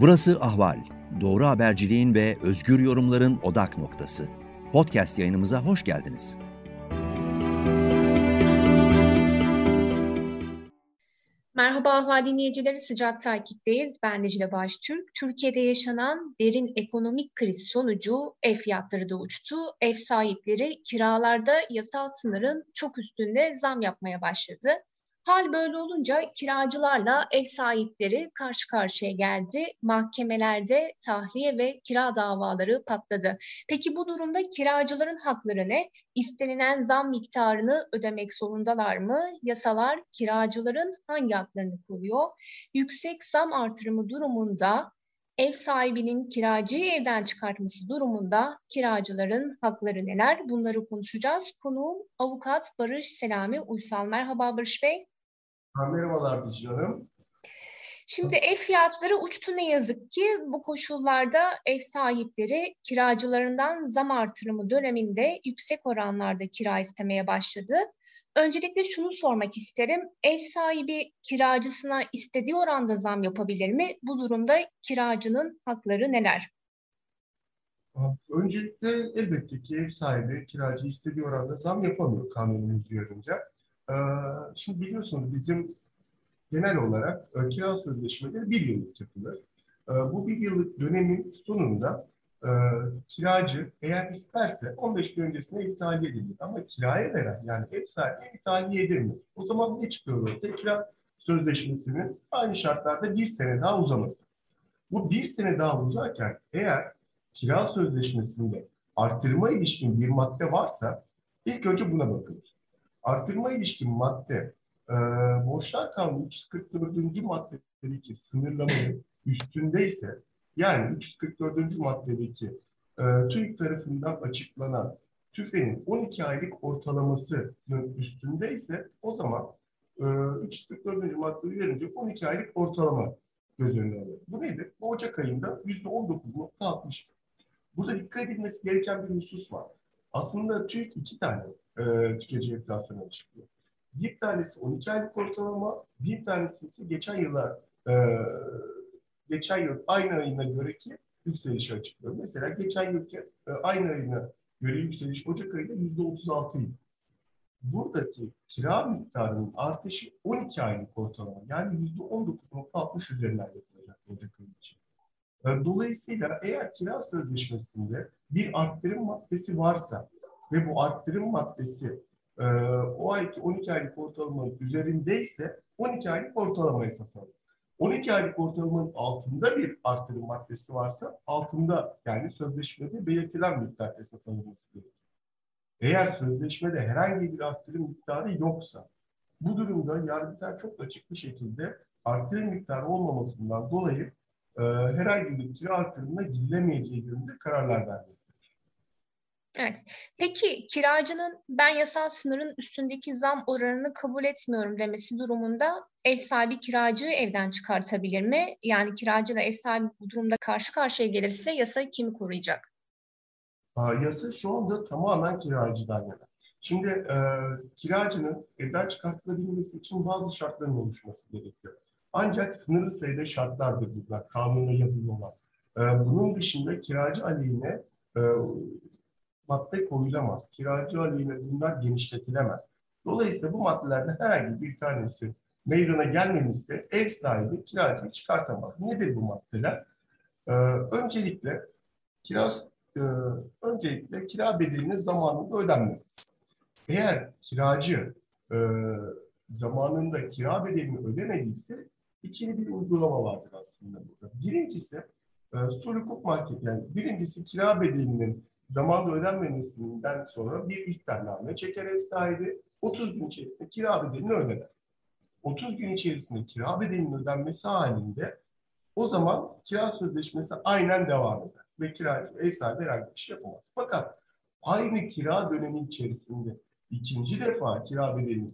Burası Ahval. Doğru haberciliğin ve özgür yorumların odak noktası. Podcast yayınımıza hoş geldiniz. Merhaba Ahval dinleyicileri sıcak takipteyiz. Ben Dicle Baştürk. Türkiye'de yaşanan derin ekonomik kriz sonucu ev fiyatları da uçtu. Ev sahipleri kiralarda yasal sınırın çok üstünde zam yapmaya başladı. Hal böyle olunca kiracılarla ev sahipleri karşı karşıya geldi. Mahkemelerde tahliye ve kira davaları patladı. Peki bu durumda kiracıların hakları ne? İstenilen zam miktarını ödemek zorundalar mı? Yasalar kiracıların hangi haklarını koruyor? Yüksek zam artırımı durumunda ev sahibinin kiracıyı evden çıkartması durumunda kiracıların hakları neler? Bunları konuşacağız. Konuğum avukat Barış Selami Uysal. Merhaba Barış Bey. Merhabalar Dicle Hanım. Şimdi ev fiyatları uçtu ne yazık ki. Bu koşullarda ev sahipleri kiracılarından zam artırımı döneminde yüksek oranlarda kira istemeye başladı. Öncelikle şunu sormak isterim. Ev sahibi kiracısına istediği oranda zam yapabilir mi? Bu durumda kiracının hakları neler? Öncelikle elbette ki ev sahibi kiracı istediği oranda zam yapamıyor kanunumuz uyarınca. Ee, şimdi biliyorsunuz bizim genel olarak e, kira sözleşmeleri bir yıllık yapılır. Ee, bu bir yıllık dönemin sonunda e, kiracı eğer isterse 15 gün öncesine iptal edilir. Ama kiraya veren yani ev sahibi iptal edilmiyor. O zaman ne çıkıyor ortaya? Kira sözleşmesinin aynı şartlarda bir sene daha uzaması. Bu bir sene daha uzarken eğer kira sözleşmesinde artırma ilişkin bir madde varsa ilk önce buna bakılır. Artırma ilişkin madde e, borçlar kanunu 344. maddedeki sınırlamanın üstündeyse yani 344. maddedeki e, TÜİK tarafından açıklanan TÜFE'nin 12 aylık ortalamasının üstündeyse o zaman e, 344. madde uyarınca 12 aylık ortalama göz önüne alıyor. Bu nedir? Bu Ocak ayında %19.60. Burada dikkat edilmesi gereken bir husus var. Aslında TÜİK iki tane e, tüketici enflasyonu açıklıyor. Bir tanesi 12 aylık ortalama, bir tanesi ise geçen yıllar e, geçen yıl aynı ayına göre ki yükselişi açıklıyor. Mesela geçen yılki e, aynı ayına göre yükseliş Ocak ayında yüzde 36 idi. Buradaki kira miktarının artışı 12 aylık ortalama yani yüzde 19.60 üzerinden yapılacak Ocak ayı için. E, dolayısıyla eğer kira sözleşmesinde bir arttırım maddesi varsa ve bu arttırım maddesi e, o ayki 12 aylık ortalamanın üzerindeyse 12 aylık ortalama esas alır. 12 aylık ortalamanın altında bir arttırım maddesi varsa altında yani sözleşmede belirtilen miktar esas alınması gerekir. Eğer sözleşmede herhangi bir arttırım miktarı yoksa bu durumda yargıtay çok açık bir şekilde arttırım miktarı olmamasından dolayı e, herhangi bir kira artırımına gidilemeyeceği yönünde kararlar vermektedir. Evet. Peki kiracının ben yasal sınırın üstündeki zam oranını kabul etmiyorum demesi durumunda ev sahibi kiracıyı evden çıkartabilir mi? Yani kiracıyla ev sahibi bu durumda karşı karşıya gelirse yasa kimi koruyacak? Yasa şu anda tamamen kiracıdan yana. Şimdi e, kiracının evden çıkartılabilmesi için bazı şartların oluşması gerekiyor. Ancak sınırlı sayıda şartlardır bunlar, kanunda yazılı olan. E, bunun dışında kiracı aleyhine e, madde koyulamaz. Kiracı aleyhine bunlar genişletilemez. Dolayısıyla bu maddelerden herhangi bir tanesi meydana gelmemişse ev sahibi kiracıyı çıkartamaz. Nedir bu maddeler? Ee, öncelikle kira e, öncelikle kira bedelinin zamanında ödenmemesi. Eğer kiracı e, zamanında kira bedelini ödemediyse ikili bir uygulama vardır aslında burada. Birincisi e, sulh hukuk yani birincisi kira bedelinin zamanında ödenmemesinden sonra bir ihtarname çeker ev sahibi 30 gün içerisinde kira bedelini öder. 30 gün içerisinde kira bedelinin ödenmesi halinde o zaman kira sözleşmesi aynen devam eder ve kira ev sahibi herhangi bir şey yapamaz. Fakat aynı kira dönemi içerisinde ikinci defa kira bedelini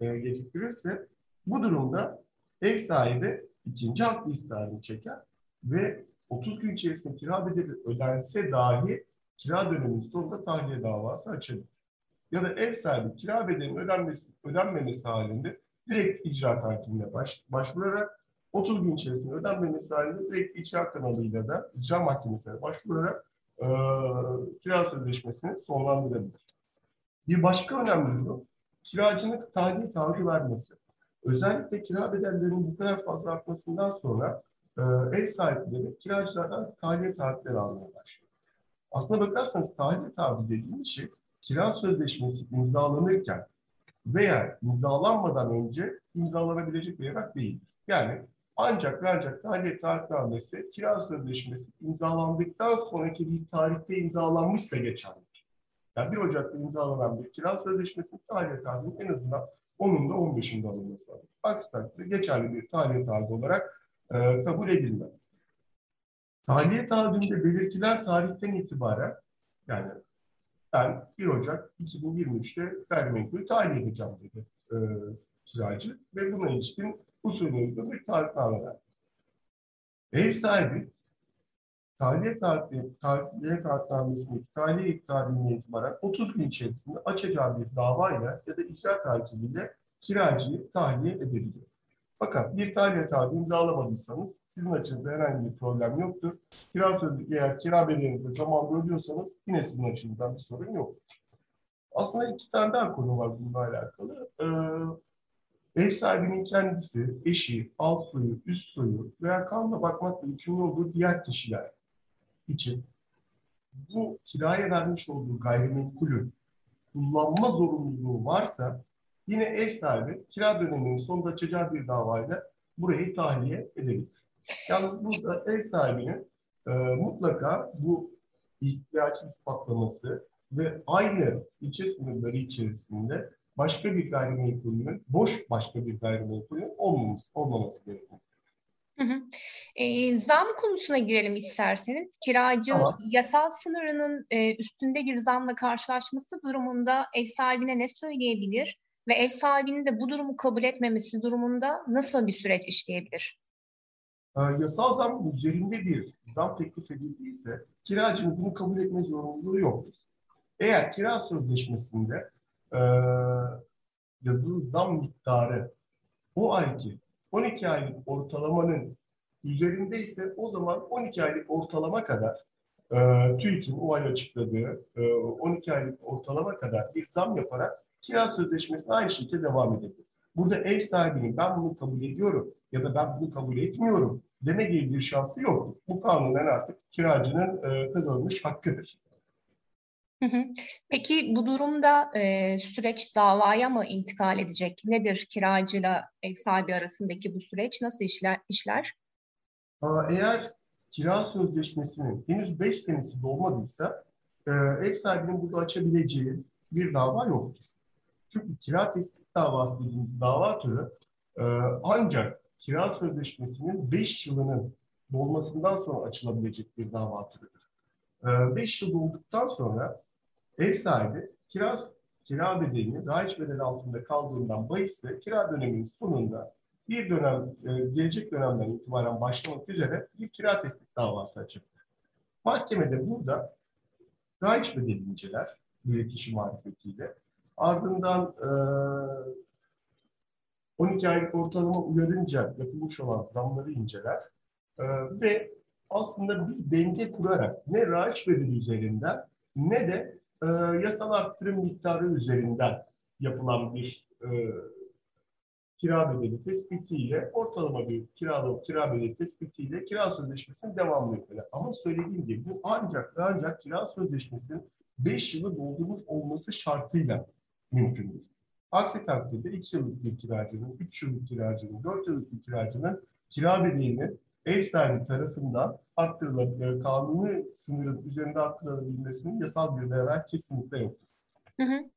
geciktirirse bu durumda ev sahibi ikinci haklı ihtarını çeker ve 30 gün içerisinde kira bedeli ödense dahi kira döneminin sonunda tahliye davası açılır. Ya da ev sahibi kira bedelinin ödenmesi, ödenmemesi halinde direkt icraat hakimine baş, başvurarak 30 gün içerisinde ödenmemesi halinde direkt icra kanalıyla da icra mahkemesine başvurarak e, kira sözleşmesini sonlandırabilir. Bir başka önemli durum kiracının tahliye taahhüdü vermesi. Özellikle kira bedellerinin bu kadar fazla artmasından sonra ev sahipleri kiracılardan tahliye taahhütleri almaya başlıyor. Aslına bakarsanız tahliye taahhüdü dediğimiz şey kira sözleşmesi imzalanırken veya imzalanmadan önce imzalanabilecek bir evrak değildir. Yani ancak ve ancak tahliye taahhütnamesi kira sözleşmesi imzalandıktan sonraki bir tarihte imzalanmışsa geçerlidir. Yani 1 Ocak'ta imzalanan bir kira sözleşmesi tahliye taahhüdünün en azından 10'unda 15'inde alınması lazım. Aksi takdirde geçerli bir tahliye taahhüdü olarak e, kabul edilmez. Tahliye taahhüdünde belirtilen tarihten itibaren yani ben 1 Ocak 2023'te gayrimenkulü tahliye edeceğim dedi e, kiracı ve buna ilişkin usulüne bir taahhütname verdi. Ev sahibi tahliye tahliye taahhütnamesindeki tahliye iptalinden itibaren 30 gün içerisinde açacağı bir davayla ya da icra takibiyle kiracıyı tahliye edebiliyor. Fakat bir tahliye taahhüdü imzalamadıysanız sizin açınızda herhangi bir problem yoktur. Kira sözlük eğer kira bedelinizi zamanında ödüyorsanız yine sizin açınızdan bir sorun yok. Aslında iki tane daha konu var bununla alakalı. Ee, ev sahibinin kendisi, eşi, alt soyu, üst soyu veya kanuna bakmakla yükümlü olduğu diğer kişiler için bu kiraya vermiş olduğu gayrimenkulün kullanma zorunluluğu varsa yine ev sahibi kira döneminin sonunda açacağı bir davayla burayı tahliye edebilir. Yalnız burada ev sahibinin e, mutlaka bu ihtiyacı ispatlaması ve aynı ilçe sınırları içerisinde başka bir gayrimenkulünün, boş başka bir gayrimenkulünün olmaması, olmaması gerekiyor. Hı hı. E, zam konusuna girelim isterseniz. Kiracı tamam. yasal sınırının e, üstünde bir zamla karşılaşması durumunda ev sahibine ne söyleyebilir ve ev sahibinin de bu durumu kabul etmemesi durumunda nasıl bir süreç işleyebilir? E, yasal zam üzerinde bir zam teklif edildiyse kiracının bunu kabul etme zorunluluğu yoktur. Eğer kira sözleşmesinde e, yazılı zam miktarı o ayki 12 aylık ortalamanın üzerinde ise o zaman 12 aylık ortalama kadar e, TÜİK'in o ay açıkladığı e, 12 aylık ortalama kadar bir zam yaparak kira sözleşmesine aynı şekilde devam edebilir. Burada ev sahibinin ben bunu kabul ediyorum ya da ben bunu kabul etmiyorum deme gibi bir şansı yoktur. Bu kanunen artık kiracının e, kazanılmış hakkıdır. Peki bu durumda e, süreç davaya mı intikal edecek? Nedir kiracıyla ev sahibi arasındaki bu süreç? Nasıl işler? işler? Eğer kira sözleşmesinin henüz 5 senesi dolmadıysa e, ev sahibinin burada açabileceği bir dava yoktur. Çünkü kira tespit davası dediğimiz dava türü e, ancak kira sözleşmesinin 5 yılının dolmasından sonra açılabilecek bir dava türüdür. 5 e, yıl dolduktan sonra ev sahibi kira, kira bedelini raiç bedeli altında kaldığından bahisle kira döneminin sonunda bir dönem, e, gelecek dönemden itibaren başlamak üzere bir kira tespit davası açabilir. Mahkemede burada raiç bedeli inceler, bilirkişi marifetiyle. Ardından e, 12 aylık ortalama uyarınca yapılmış olan zamları inceler e, ve aslında bir denge kurarak ne raiç bedeli üzerinden ne de e, yasal arttırım miktarı üzerinden yapılan bir e, kira bedeli tespitiyle ortalama bir kiralık kira bedeli tespitiyle kira sözleşmesinin devamlı etmeler. Ama söylediğim gibi bu ancak ancak kira sözleşmesinin 5 yılı doldurmuş olması şartıyla mümkündür. Aksi takdirde 2 yıllık bir kiracının, 3 yıllık kiracının, 4 yıllık bir kiracının kira bedelini ev sahibi tarafından arttırılabilir, kanuni sınırın üzerinde arttırılabilmesinin yasal bir değer kesinlikle yoktur. Hı hı.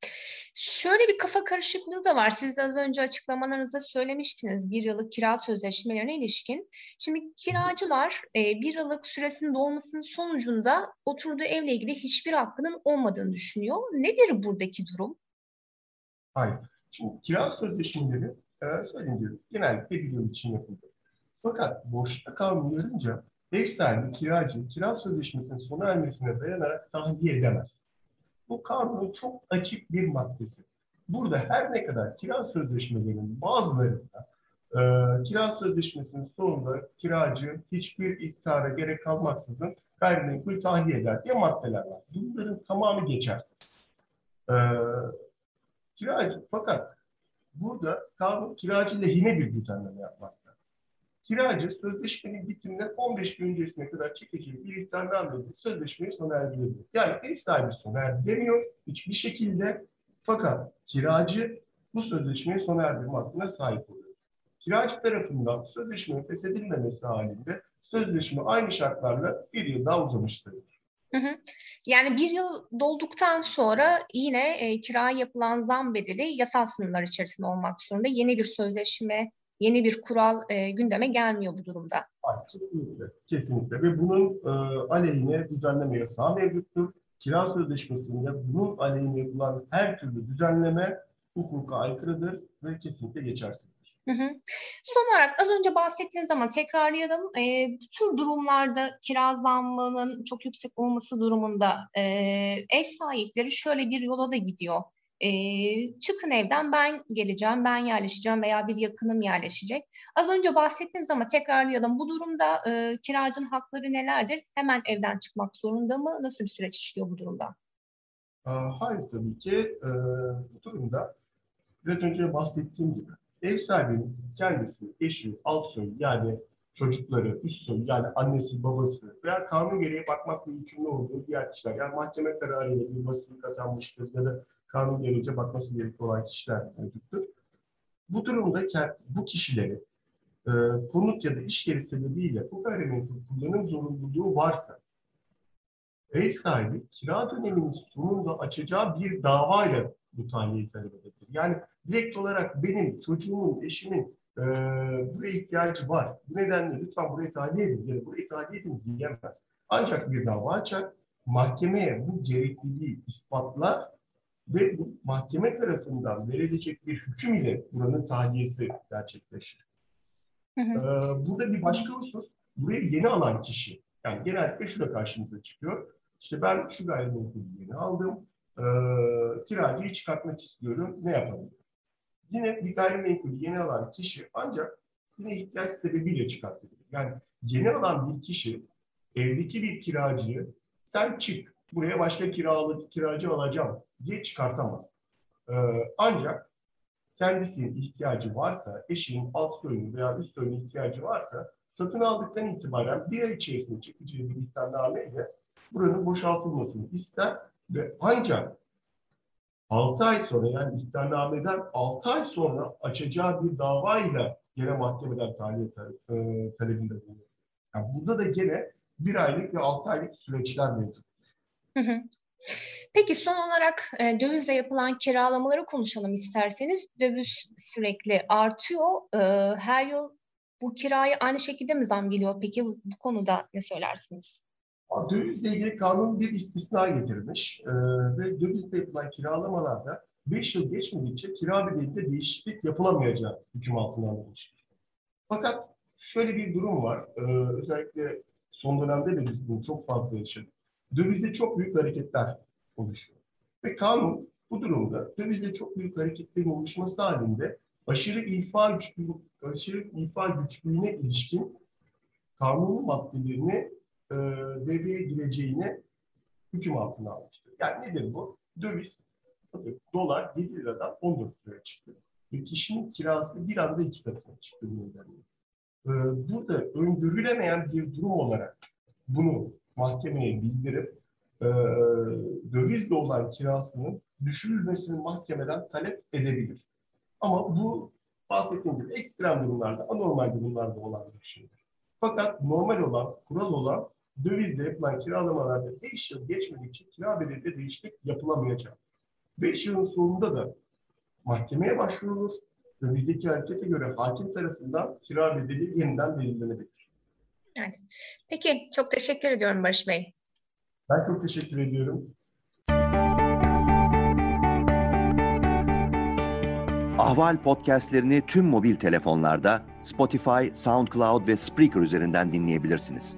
Şöyle bir kafa karışıklığı da var. Siz de az önce açıklamalarınızda söylemiştiniz bir yıllık kira sözleşmelerine ilişkin. Şimdi kiracılar e, bir yıllık süresinin dolmasının sonucunda oturduğu evle ilgili hiçbir hakkının olmadığını düşünüyor. Nedir buradaki durum? Hayır. Şimdi kira sözleşmeleri e, söyleyeyim diyorum, genellikle bir yıl için yapıldı. Fakat boşta kalma uyarınca ev sahibi kiracı kira sözleşmesinin sona ermesine dayanarak tahliye edemez. Bu kanunun çok açık bir maddesi. Burada her ne kadar kira sözleşmelerinin bazılarında E, kira sözleşmesinin sonunda kiracı hiçbir iktidara gerek kalmaksızın gayrimenkul tahliye eder diye maddeler var. Bunların tamamı geçersiz. E, kiracı fakat burada kanun kiracı lehine bir düzenleme yapmakta. Kiracı sözleşmenin bitiminden 15 gün öncesine kadar çekeceği bir ihtarnameyle sözleşmeyi sona erdirebilir. Yani ev sahibi sona erdiremiyor hiçbir şekilde fakat kiracı bu sözleşmeyi sona erdirme hakkına sahip oluyor. Kiracı tarafından sözleşmenin feshedilmemesi halinde sözleşme aynı şartlarla bir yıl daha uzamıştır. Yani bir yıl dolduktan sonra yine e, kiraya yapılan zam bedeli yasal sınırlar içerisinde olmak zorunda. Yeni bir sözleşme, yeni bir kural e, gündeme gelmiyor bu durumda. Kesinlikle, kesinlikle. Ve bunun e, aleyhine düzenleme yasağı mevcuttur. Kira sözleşmesinde bunun aleyhine yapılan her türlü düzenleme hukuka aykırıdır ve kesinlikle geçersiz. Hı hı. Son olarak az önce bahsettiğiniz zaman tekrarlayalım. E, bu tür durumlarda kira zammının çok yüksek olması durumunda e, ev sahipleri şöyle bir yola da gidiyor. E, çıkın evden ben geleceğim, ben yerleşeceğim veya bir yakınım yerleşecek. Az önce bahsettiğiniz ama tekrarlayalım. Bu durumda e, kiracının hakları nelerdir? Hemen evden çıkmak zorunda mı? Nasıl bir süreç işliyor bu durumda? Hayır tabii ki. E, bu durumda biraz önce bahsettiğim gibi ev sahibinin kendisi, eşi, alt soyu yani çocukları, üst soyu yani annesi, babası veya kanun gereği bakmakla yükümlü olduğu diğer kişiler yani mahkeme kararıyla bir basılık atanmıştır ya da kanun gereğince bakması gerekli olan kişiler mevcuttur. Bu durumda bu kişileri e, konut ya da iş yeri sebebiyle bu gayrimenkul kullanım zorunluluğu varsa ev sahibi kira döneminin sonunda açacağı bir davayla bu tahliyeyi talep edebilir. Yani direkt olarak benim, çocuğumun, eşimin e, buraya ihtiyacı var. Bu nedenle lütfen buraya tahliye edin ya da buraya tahliye edin diyemez. Ancak bir dava açar, mahkemeye bu gerekliliği ispatlar ve bu mahkeme tarafından verilecek bir hüküm ile buranın tahliyesi gerçekleşir. Hı hı. Ee, burada bir başka husus, buraya yeni alan kişi, yani genellikle şurada karşımıza çıkıyor. İşte ben şu gayrimenkulü yeni aldım, e, kiracıyı çıkartmak istiyorum, ne yapabilirim? Yine bir gayrimenkul yeni alan kişi ancak yine ihtiyaç sebebiyle çıkartabilir. Yani yeni alan bir kişi evdeki bir kiracıyı sen çık, buraya başka kiralı, kiracı alacağım diye çıkartamaz. Ee, ancak kendisinin ihtiyacı varsa, eşinin alt soyunun veya üst soyunun ihtiyacı varsa satın aldıktan itibaren bir ay içerisinde çekeceği bir ihtarnameyle buranın boşaltılmasını ister ve ancak 6 ay sonra yani ihtarnameden 6 ay sonra açacağı bir davayla gene mahkemeden tahliye e, talebinde bulunuyor. Yani burada da gene bir aylık ve 6 aylık süreçler mevcut. Peki son olarak e, dövizle yapılan kiralamaları konuşalım isterseniz. Döviz sürekli artıyor. E, her yıl bu kiraya aynı şekilde mi zam geliyor? Peki bu, bu konuda ne söylersiniz? Dövizle ilgili kanun bir istisna getirmiş e, ve dövizle yapılan kiralamalarda 5 yıl geçmedikçe kira bedelinde değişiklik yapılamayacağı hüküm altına alınmıştır. Fakat şöyle bir durum var. E, özellikle son dönemde de biz bunu çok fazla yaşadık. Dövizde çok büyük hareketler oluşuyor. Ve kanun bu durumda dövizde çok büyük hareketlerin oluşması halinde aşırı ifa güçlüğü, aşırı ifa güçlüğüne ilişkin kanunun maddelerini e, devreye gireceğini hüküm altına almıştır. Yani nedir bu? Döviz, dolar 7 liradan 14 liraya çıktı. Ve kişinin kirası bir anda iki katına çıktı bu nedenle. E, burada öngörülemeyen bir durum olarak bunu mahkemeye bildirip e, dövizle olan kirasının düşürülmesini mahkemeden talep edebilir. Ama bu bahsettiğim gibi ekstrem durumlarda, anormal durumlarda olan bir şeydir. Fakat normal olan, kural olan dövizle yapılan kiralamalarda 5 yıl geçmedikçe kira bedelinde değişiklik yapılamayacak. 5 yılın sonunda da mahkemeye başvurulur. Dövizdeki harekete göre hakim tarafından kira bedeli yeniden belirlenebilir. Evet. Peki, çok teşekkür ediyorum Barış Bey. Ben çok teşekkür ediyorum. Ahval podcastlerini tüm mobil telefonlarda Spotify, SoundCloud ve Spreaker üzerinden dinleyebilirsiniz.